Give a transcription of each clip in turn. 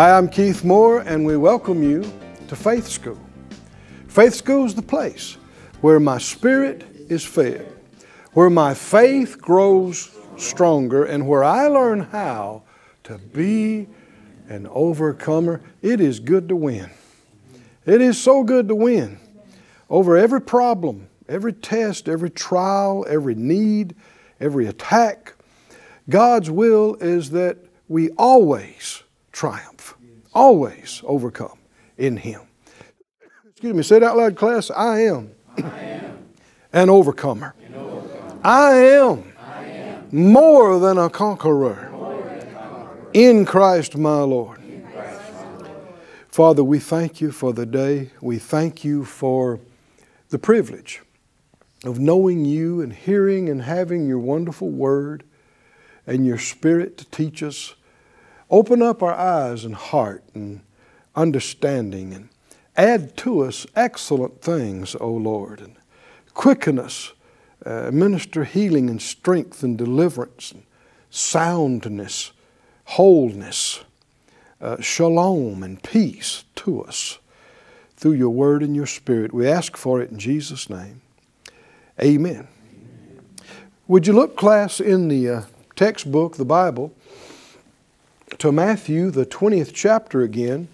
Hi, I'm Keith Moore, and we welcome you to Faith School. Faith School is the place where my spirit is fed, where my faith grows stronger, and where I learn how to be an overcomer. It is good to win. It is so good to win over every problem, every test, every trial, every need, every attack. God's will is that we always triumph, always overcome in Him. Excuse me, say it out loud, class. I am, I am. an overcomer. I am, more than a conqueror in Christ my Lord. Father, we thank you for the day. We thank you for the privilege of knowing you and hearing and having your wonderful word and your spirit to teach us. Open up our eyes and heart and understanding and add to us excellent things, O Lord, and quicken us, uh, minister healing and strength and deliverance and soundness, wholeness, uh, shalom and peace to us through your word and your spirit. We ask for it in Jesus' name. Amen. Would you look, class, in the uh, textbook, the Bible, to Matthew, the 20th chapter again?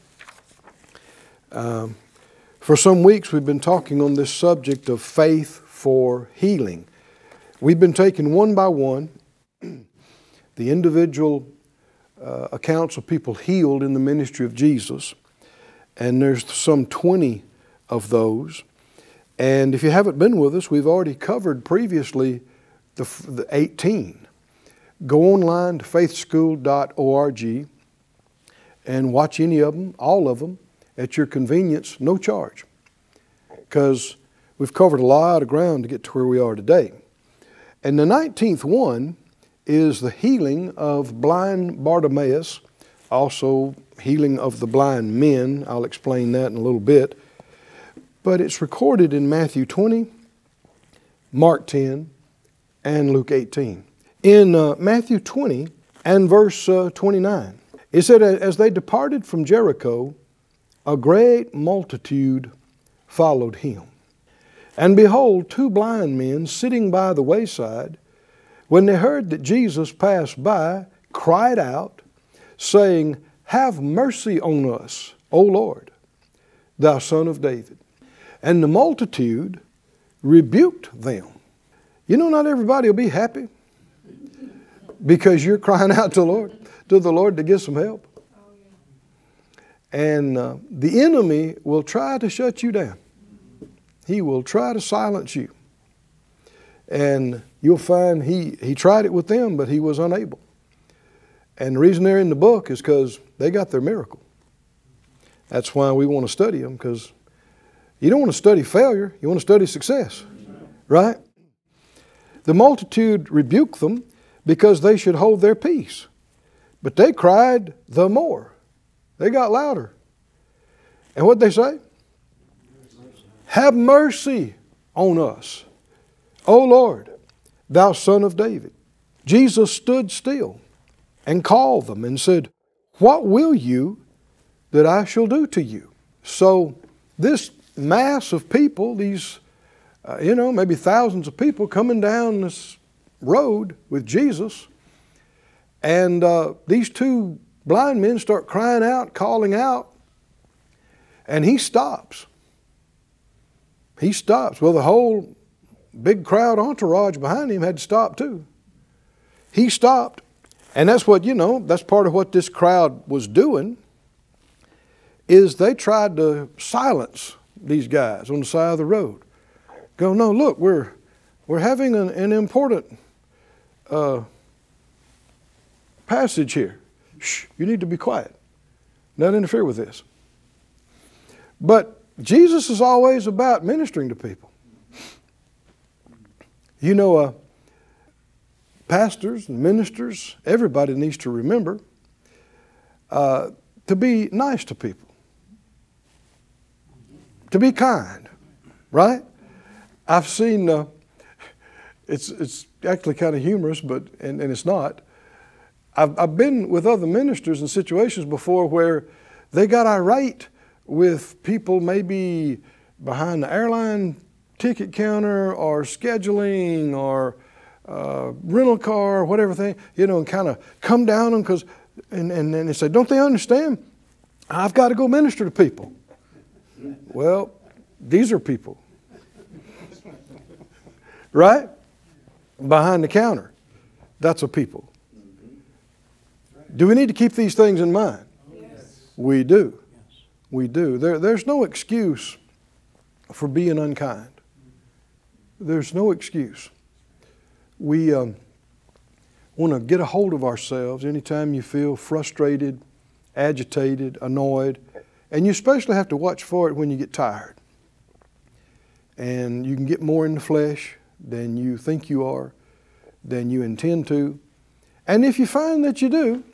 Um, for some weeks, we've been talking on this subject of faith for healing. We've been taking one by one the individual uh, accounts of people healed in the ministry of Jesus, and there's some 20 of those. And if you haven't been with us, we've already covered previously the, the 18. Go online to faithschool.org and watch any of them, all of them, at your convenience, no charge. Because we've covered a lot of ground to get to where we are today. And the 19th one is the healing of blind Bartimaeus, also healing of the blind men. I'll explain that in a little bit. But it's recorded in Matthew 20, Mark 10, and Luke 18. In uh, Matthew 20 and verse uh, 29, it said, As they departed from Jericho, a great multitude followed him. And behold, two blind men sitting by the wayside, when they heard that Jesus passed by, cried out, saying, Have mercy on us, O Lord, thou son of David. And the multitude rebuked them. You know, not everybody will be happy because you're crying out to the Lord, to the Lord to get some help. And uh, the enemy will try to shut you down. He will try to silence you. And you'll find he, he tried it with them, but he was unable. And the reason they're in the book is because they got their miracle. That's why we want to study them, because you don't want to study failure, you want to study success, right? The multitude rebuked them because they should hold their peace. But they cried the more. They got louder. And what they say? Have mercy on us, O Lord, thou son of David. Jesus stood still and called them and said, What will you that I shall do to you? So, this mass of people, these, uh, you know, maybe thousands of people coming down this road with Jesus, and uh, these two blind men start crying out, calling out, and he stops. He stops. Well, the whole big crowd entourage behind him had to stop too. He stopped. And that's what, you know, that's part of what this crowd was doing is they tried to silence these guys on the side of the road. Go, no, look, we're, we're having an, an important uh, passage here. Shh, you need to be quiet. Not interfere with this. But Jesus is always about ministering to people. You know, uh, pastors and ministers, everybody needs to remember uh, to be nice to people, to be kind, right? I've seen, uh, it's, it's actually kind of humorous, but, and, and it's not. I've, I've been with other ministers in situations before where they got irate with people maybe behind the airline ticket counter or scheduling or uh, rental car whatever thing, you know, and kind of come down them because, and, and, and they say, don't they understand? I've got to go minister to people. Well, these are people. right? Behind the counter. That's a people. Do we need to keep these things in mind? Yes. We do. We do. There, there's no excuse for being unkind. There's no excuse. We um, want to get a hold of ourselves anytime you feel frustrated, agitated, annoyed, and you especially have to watch for it when you get tired. And you can get more in the flesh than you think you are, than you intend to. And if you find that you do,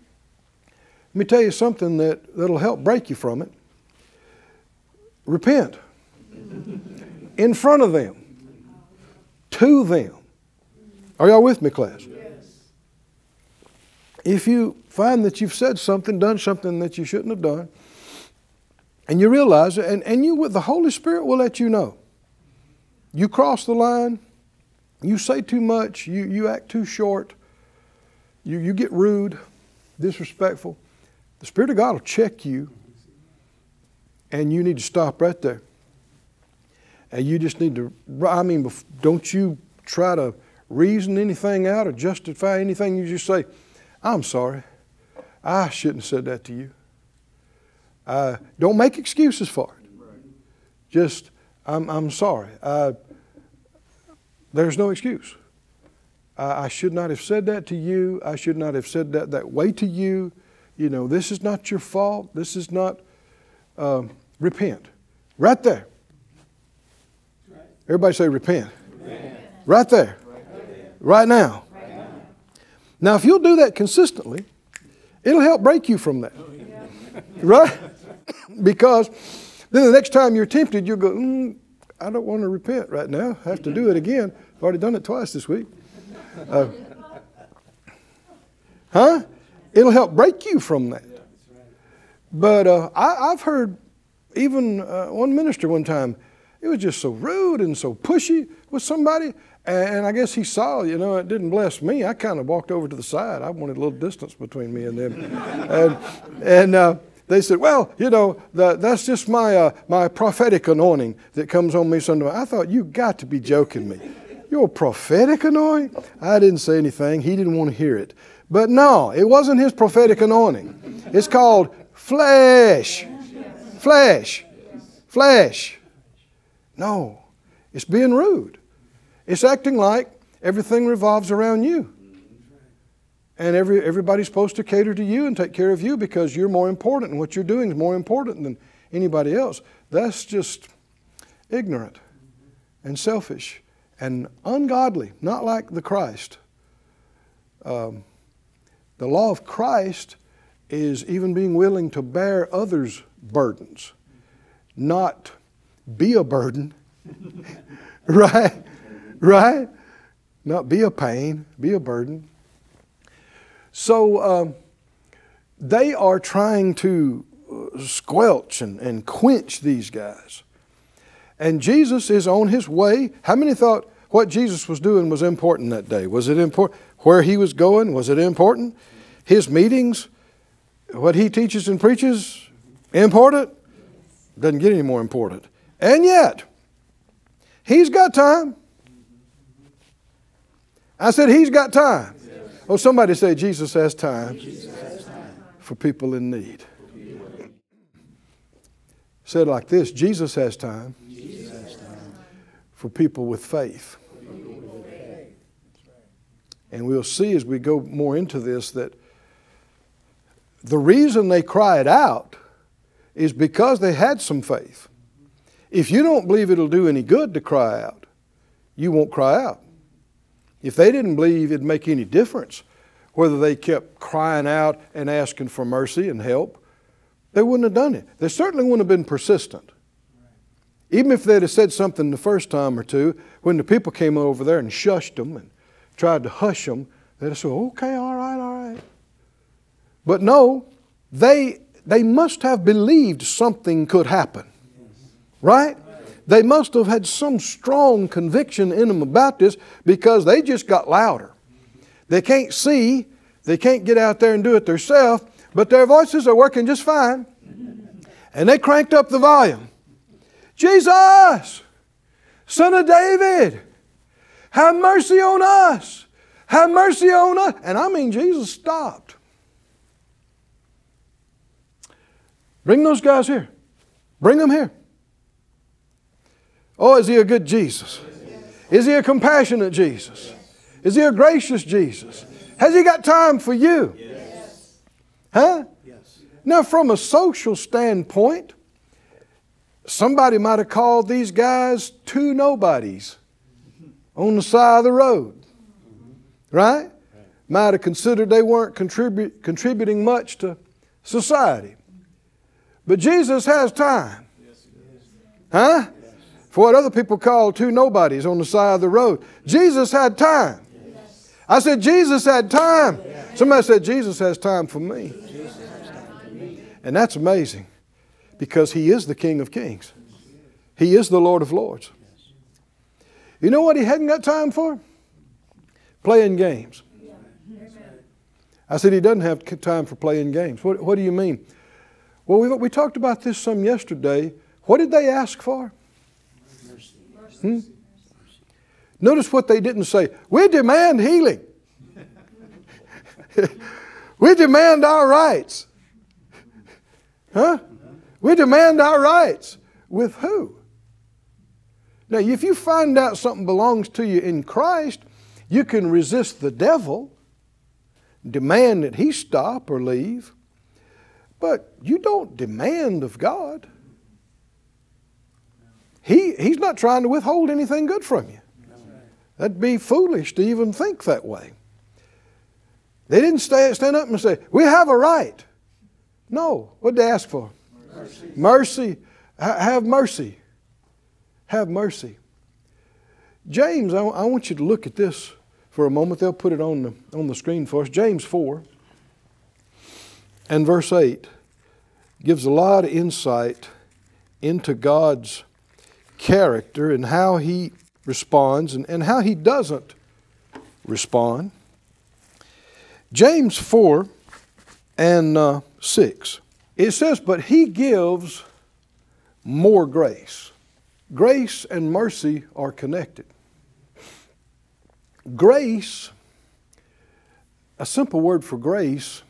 let me tell you something that, that'll help break you from it. Repent in front of them, to them. Are y'all with me, class? Yes. If you find that you've said something, done something that you shouldn't have done, and you realize it, and, and you, the Holy Spirit will let you know. You cross the line, you say too much, you, you act too short, you, you get rude, disrespectful. The Spirit of God will check you, and you need to stop right there. And you just need to, I mean, don't you try to reason anything out or justify anything. You just say, I'm sorry. I shouldn't have said that to you. Uh, don't make excuses for it. Just, I'm, I'm sorry. Uh, there's no excuse. I, I should not have said that to you. I should not have said that that way to you. You know, this is not your fault. This is not, uh, repent. Right there. Everybody say repent. repent. Right there. Right now. right now. Now, if you'll do that consistently, it'll help break you from that. right? because then the next time you're tempted, you'll go, mm, I don't want to repent right now. I have to do it again. I've already done it twice this week. Uh, huh? It'll help break you from that. But uh, I, have heard even uh, one minister one time, it was just so rude and so pushy with somebody. And I guess he saw, you know, it didn't bless me. I kind of walked over to the side. I wanted a little distance between me and them. and and uh, they said, well, you know, the, that's just my, uh, my prophetic anointing that comes on me Sunday. I thought, you got to be joking me. Your prophetic anointing? I didn't say anything. He didn't want to hear it. But no, it wasn't his prophetic anointing. It's called flesh. Flesh. Flesh. No, it's being rude. It's acting like everything revolves around you. And every, everybody's supposed to cater to you and take care of you because you're more important and what you're doing is more important than anybody else. That's just ignorant and selfish and ungodly, not like the Christ. Um, the law of Christ is even being willing to bear others' burdens, not be a burden, right? Right? Not be a pain, be a burden. So um, they are trying to uh, squelch and, and quench these guys. And Jesus is on his way. How many thought what Jesus was doing was important that day? Was it important? Where he was going, was it important? His meetings, what he teaches and preaches, important? Doesn't get any more important. And yet, he's got time. I said, He's got time. Oh, somebody say, Jesus has time, Jesus has time. for people in need. Said like this Jesus has time, Jesus has time. for people with faith. And we'll see as we go more into this that the reason they cried out is because they had some faith. If you don't believe it'll do any good to cry out, you won't cry out. If they didn't believe it'd make any difference whether they kept crying out and asking for mercy and help, they wouldn't have done it. They certainly wouldn't have been persistent. Even if they'd have said something the first time or two, when the people came over there and shushed them and tried to hush them, they'd have said, okay, all right, all right. But no, they, they must have believed something could happen. Right? They must have had some strong conviction in them about this because they just got louder. They can't see, they can't get out there and do it themselves, but their voices are working just fine. And they cranked up the volume. Jesus, Son of David, have mercy on us. Have mercy on us. And I mean, Jesus stopped. Bring those guys here. Bring them here. Oh, is he a good Jesus? Is he a compassionate Jesus? Is he a gracious Jesus? Has he got time for you? Huh? Now, from a social standpoint, somebody might have called these guys two nobodies on the side of the road. Right? Might have considered they weren't contribu- contributing much to society. But Jesus has time. Huh? For what other people call two nobodies on the side of the road. Jesus had time. I said, Jesus had time. Somebody said, Jesus has time for me. And that's amazing because He is the King of Kings, He is the Lord of Lords. You know what He hadn't got time for? Playing games. I said, He doesn't have time for playing games. What, what do you mean? Well, we, we talked about this some yesterday. What did they ask for? Hmm? Notice what they didn't say. We demand healing. we demand our rights. Huh? We demand our rights. With who? Now, if you find out something belongs to you in Christ, you can resist the devil, demand that he stop or leave, but you don't demand of God. He, he's not trying to withhold anything good from you. That'd be foolish to even think that way. They didn't stay, stand up and say, We have a right. No. What did they ask for? Mercy. mercy. have mercy. Have mercy. James, I, I want you to look at this for a moment. They'll put it on the, on the screen for us. James 4 and verse 8 gives a lot of insight into God's character and how He responds and, and how He doesn't respond. James 4 and uh, 6. It says, But He gives more grace. Grace and mercy are connected. Grace, a simple word for grace,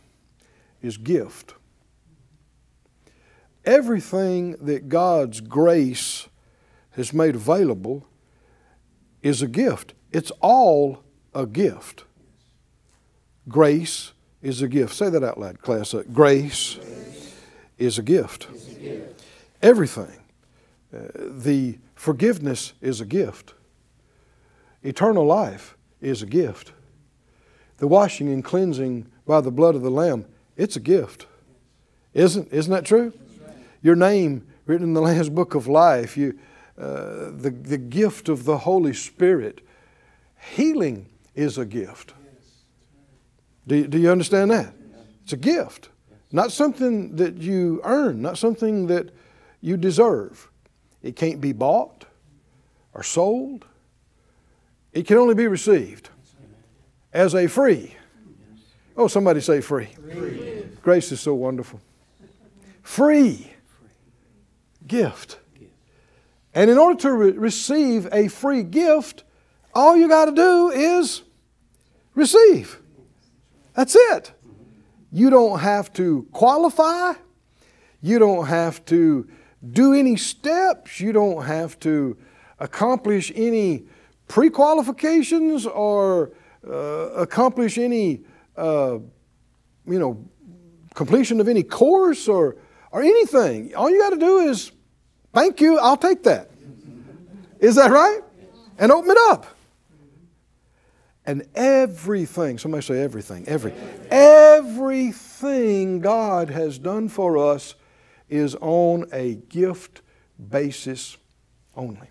is gift. Everything that God's grace has made available is a gift. It's all a gift. Grace is a gift. Say that out loud, class. Grace, Grace is a gift. A gift. Everything. Uh, the forgiveness is a gift. Eternal life is a gift. The washing and cleansing by the blood of the Lamb, it's a gift. Isn't, isn't that true? Right. Your name written in the Lamb's Book of Life, you, uh, the, the gift of the Holy Spirit. Healing is a gift. Do you, do you understand that? It's a gift, not something that you earn, not something that you deserve. It can't be bought or sold. It can only be received as a free. Oh, somebody say free. free. Grace is so wonderful. Free gift. And in order to re- receive a free gift, all you got to do is receive. That's it. You don't have to qualify. You don't have to do any steps. You don't have to accomplish any pre qualifications or uh, accomplish any, uh, you know, completion of any course or, or anything. All you got to do is Thank you, I'll take that. Is that right? And open it up. And everything, somebody say everything, every, everything God has done for us is on a gift basis only.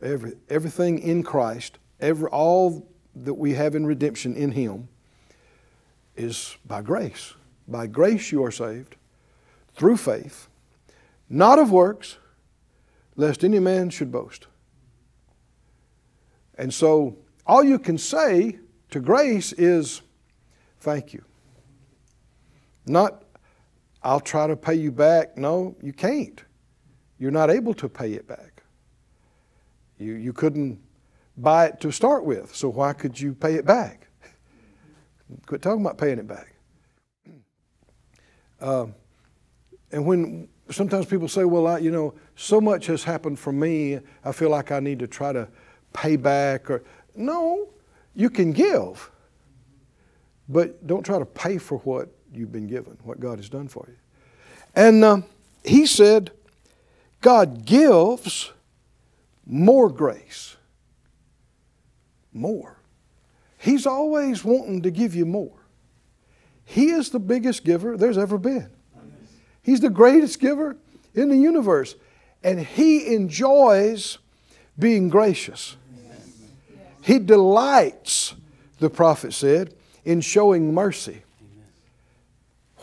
Every, everything in Christ, every, all that we have in redemption in Him is by grace. By grace you are saved through faith, not of works, lest any man should boast. And so all you can say to grace is, Thank you. Not, I'll try to pay you back. No, you can't. You're not able to pay it back. You, you couldn't buy it to start with, so why could you pay it back? Quit talking about paying it back. Uh, and when sometimes people say, well, I, you know, so much has happened for me, I feel like I need to try to pay back or no, you can give, but don't try to pay for what you've been given, what God has done for you. And uh, he said, God gives more grace. More. He's always wanting to give you more. He is the biggest giver there's ever been. He's the greatest giver in the universe. And He enjoys being gracious. He delights, the prophet said, in showing mercy.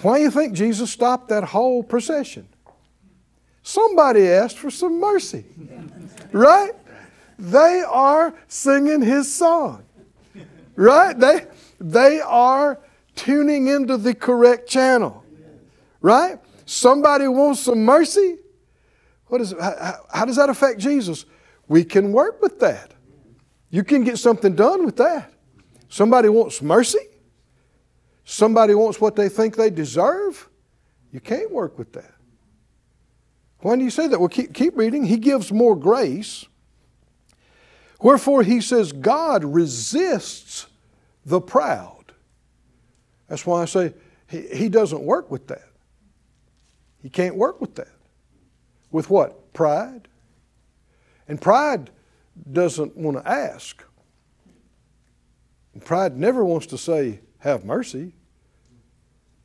Why do you think Jesus stopped that whole procession? Somebody asked for some mercy, right? They are singing his song, right? They, they are tuning into the correct channel, right? Somebody wants some mercy. What is, how, how does that affect Jesus? We can work with that. You can get something done with that. Somebody wants mercy. Somebody wants what they think they deserve. You can't work with that. Why do you say that? Well, keep, keep reading. He gives more grace. Wherefore, he says, God resists the proud. That's why I say he, he doesn't work with that. He can't work with that. With what? Pride. And pride doesn't want to ask. Pride never wants to say, have mercy.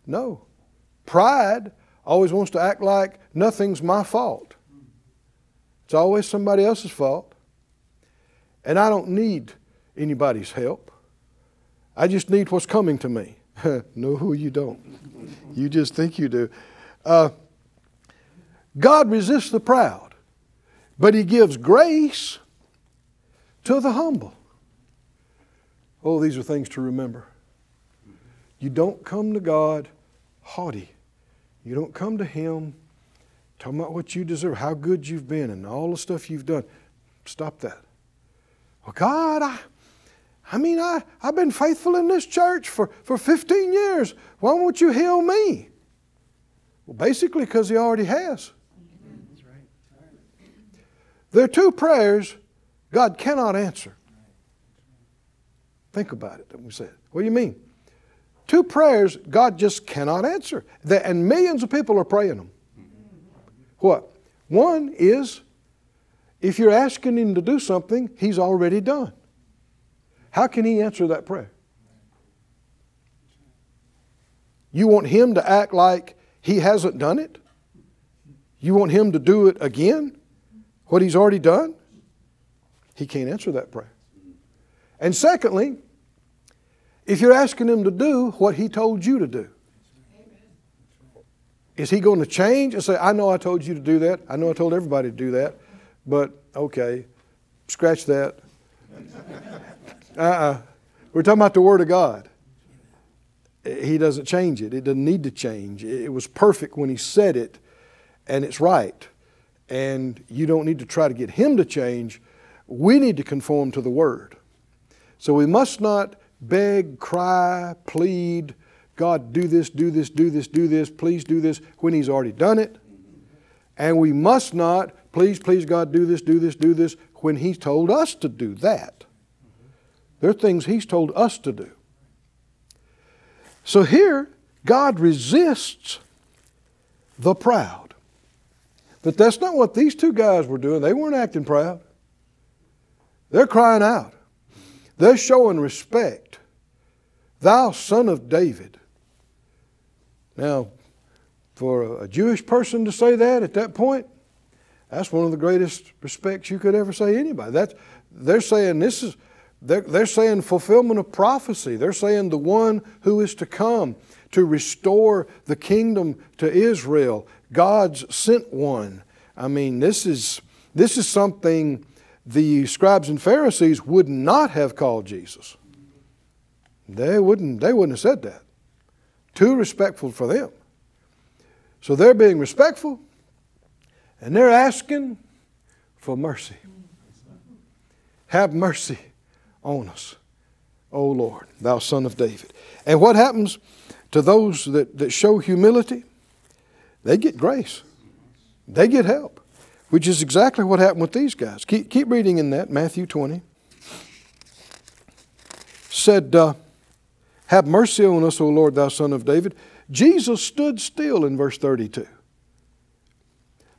No. Pride always wants to act like nothing's my fault. It's always somebody else's fault. And I don't need anybody's help. I just need what's coming to me. no, you don't. You just think you do. Uh, God resists the proud, but He gives grace to the humble. Oh, these are things to remember. You don't come to God haughty. You don't come to Him talking about what you deserve, how good you've been, and all the stuff you've done. Stop that. Well, God, I, I mean, I, I've been faithful in this church for, for 15 years. Why won't you heal me? Well, basically, because He already has. There are two prayers God cannot answer. Think about it. We said, what do you mean? Two prayers God just cannot answer. And millions of people are praying them. What? One is if you're asking Him to do something He's already done. How can He answer that prayer? You want Him to act like He hasn't done it? You want Him to do it again? What He's already done? He can't answer that prayer. And secondly, if you're asking him to do what he told you to do, is he going to change and say, I know I told you to do that. I know I told everybody to do that, but okay, scratch that. uh uh-uh. We're talking about the Word of God. He doesn't change it. It doesn't need to change. It was perfect when He said it, and it's right. And you don't need to try to get Him to change. We need to conform to the Word. So we must not beg, cry, plead, God, do this, do this, do this, do this, please do this, when He's already done it. And we must not, please, please, God, do this, do this, do this, when He's told us to do that. There are things He's told us to do. So here, God resists the proud. But that's not what these two guys were doing. They weren't acting proud. They're crying out. They're showing respect. Thou son of David. Now, for a Jewish person to say that at that point, that's one of the greatest respects you could ever say anybody. That's, they're saying this is, they're, they're saying fulfillment of prophecy. They're saying the one who is to come to restore the kingdom to Israel, God's sent one. I mean, this is, this is something the scribes and Pharisees would not have called Jesus. They wouldn't, they wouldn't have said that. Too respectful for them. So they're being respectful and they're asking for mercy. Have mercy on us, O Lord, thou son of David. And what happens to those that, that show humility? They get grace, they get help, which is exactly what happened with these guys. Keep, keep reading in that, Matthew 20. Said, uh, Have mercy on us, O Lord, thou son of David. Jesus stood still in verse 32.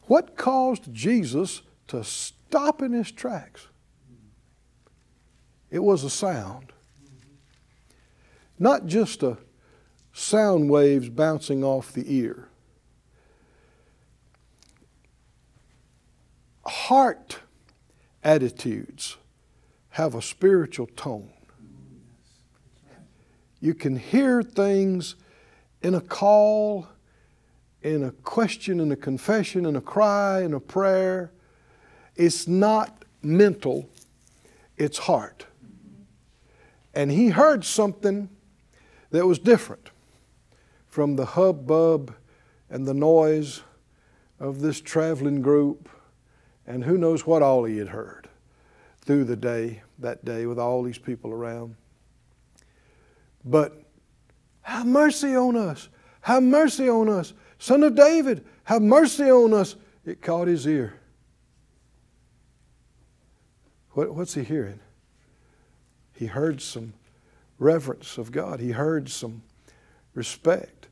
What caused Jesus to stop in his tracks? It was a sound. Not just a sound waves bouncing off the ear. Heart attitudes have a spiritual tone. You can hear things in a call in a question, in a confession, in a cry, in a prayer. It's not mental, it's heart. And he heard something that was different from the hubbub and the noise of this traveling group, and who knows what all he had heard through the day, that day, with all these people around. But have mercy on us. Have mercy on us. Son of David, have mercy on us. It caught his ear. What, what's he hearing? He heard some reverence of God. He heard some respect.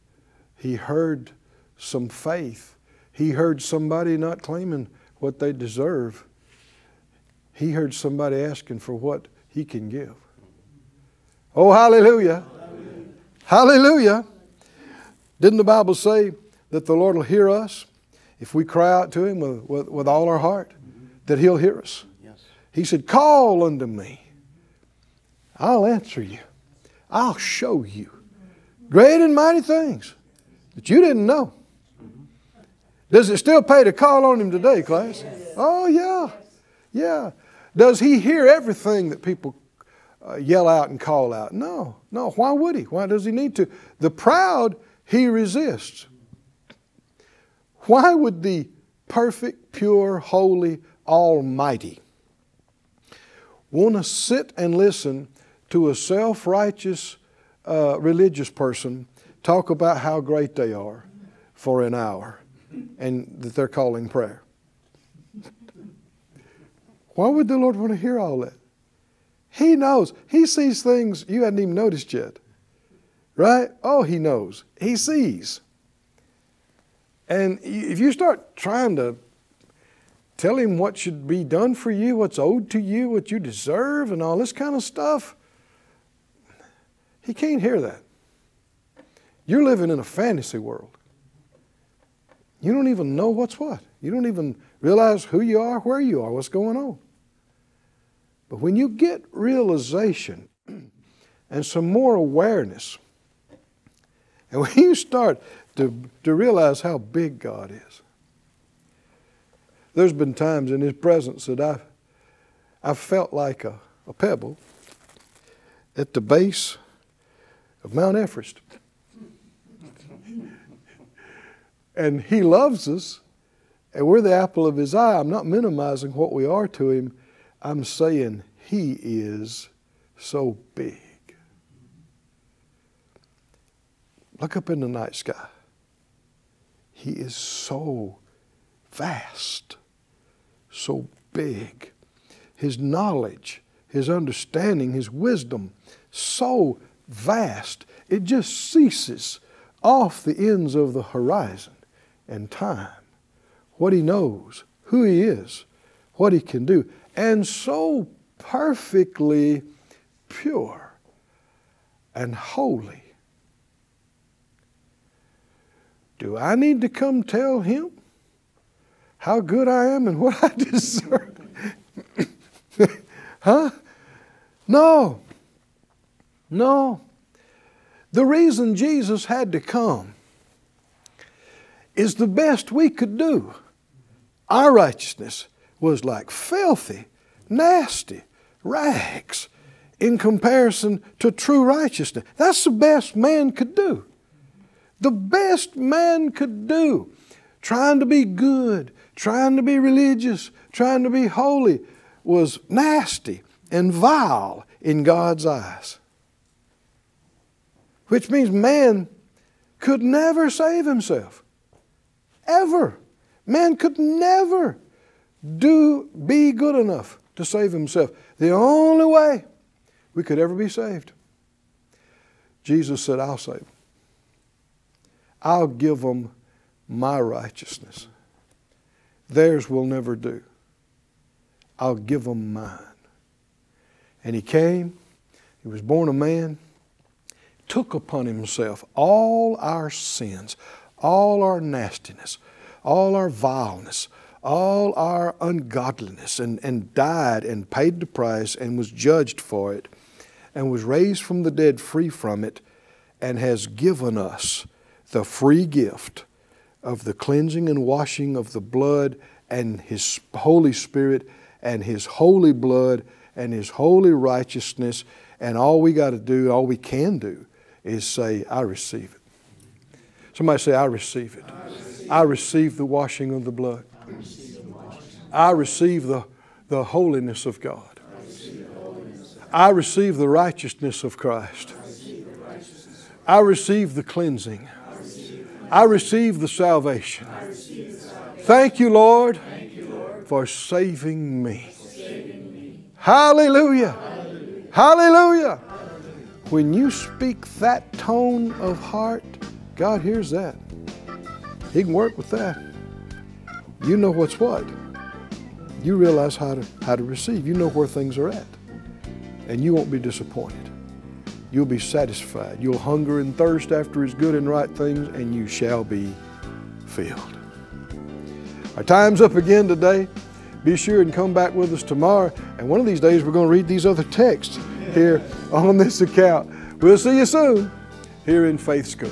He heard some faith. He heard somebody not claiming what they deserve. He heard somebody asking for what he can give. Oh, hallelujah. Hallelujah. hallelujah. Didn't the Bible say that the Lord will hear us if we cry out to Him with, with, with all our heart, that He'll hear us. Yes. He said, Call unto me. I'll answer you. I'll show you great and mighty things that you didn't know. Does it still pay to call on Him today, class? Oh, yeah. Yeah. Does He hear everything that people uh, yell out and call out? No. No. Why would He? Why does He need to? The proud He resists. Why would the perfect, pure, holy, almighty want to sit and listen to a self righteous uh, religious person talk about how great they are for an hour and that they're calling prayer? Why would the Lord want to hear all that? He knows. He sees things you hadn't even noticed yet. Right? Oh, He knows. He sees. And if you start trying to tell him what should be done for you, what's owed to you, what you deserve, and all this kind of stuff, he can't hear that. You're living in a fantasy world. You don't even know what's what. You don't even realize who you are, where you are, what's going on. But when you get realization and some more awareness, and when you start to, to realize how big God is. There's been times in His presence that I've, I've felt like a, a pebble at the base of Mount Everest. And He loves us, and we're the apple of His eye. I'm not minimizing what we are to Him, I'm saying He is so big. Look up in the night sky. He is so vast, so big. His knowledge, His understanding, His wisdom, so vast, it just ceases off the ends of the horizon and time. what He knows, who He is, what He can do, and so perfectly pure and holy. Do I need to come tell Him how good I am and what I deserve? huh? No. No. The reason Jesus had to come is the best we could do. Our righteousness was like filthy, nasty rags in comparison to true righteousness. That's the best man could do. The best man could do. Trying to be good, trying to be religious, trying to be holy was nasty and vile in God's eyes. Which means man could never save himself. Ever. Man could never do be good enough to save himself. The only way we could ever be saved. Jesus said, I'll save them. I'll give them my righteousness. Theirs will never do. I'll give them mine. And he came, he was born a man, took upon himself all our sins, all our nastiness, all our vileness, all our ungodliness, and, and died and paid the price and was judged for it, and was raised from the dead free from it, and has given us the free gift of the cleansing and washing of the blood and His Holy Spirit and His holy blood and His holy righteousness. And all we got to do, all we can do, is say, I receive it. Somebody say, I receive it. I receive, I receive the washing of the blood. I receive the, the holiness of God. I receive the righteousness of Christ. I receive the cleansing. I receive the salvation. Thank you, Lord, for saving me. Hallelujah. Hallelujah. When you speak that tone of heart, God hears that. He can work with that. You know what's what. You realize how to, how to receive. You know where things are at. And you won't be disappointed. You'll be satisfied. You'll hunger and thirst after His good and right things, and you shall be filled. Our time's up again today. Be sure and come back with us tomorrow. And one of these days, we're going to read these other texts here on this account. We'll see you soon here in Faith School.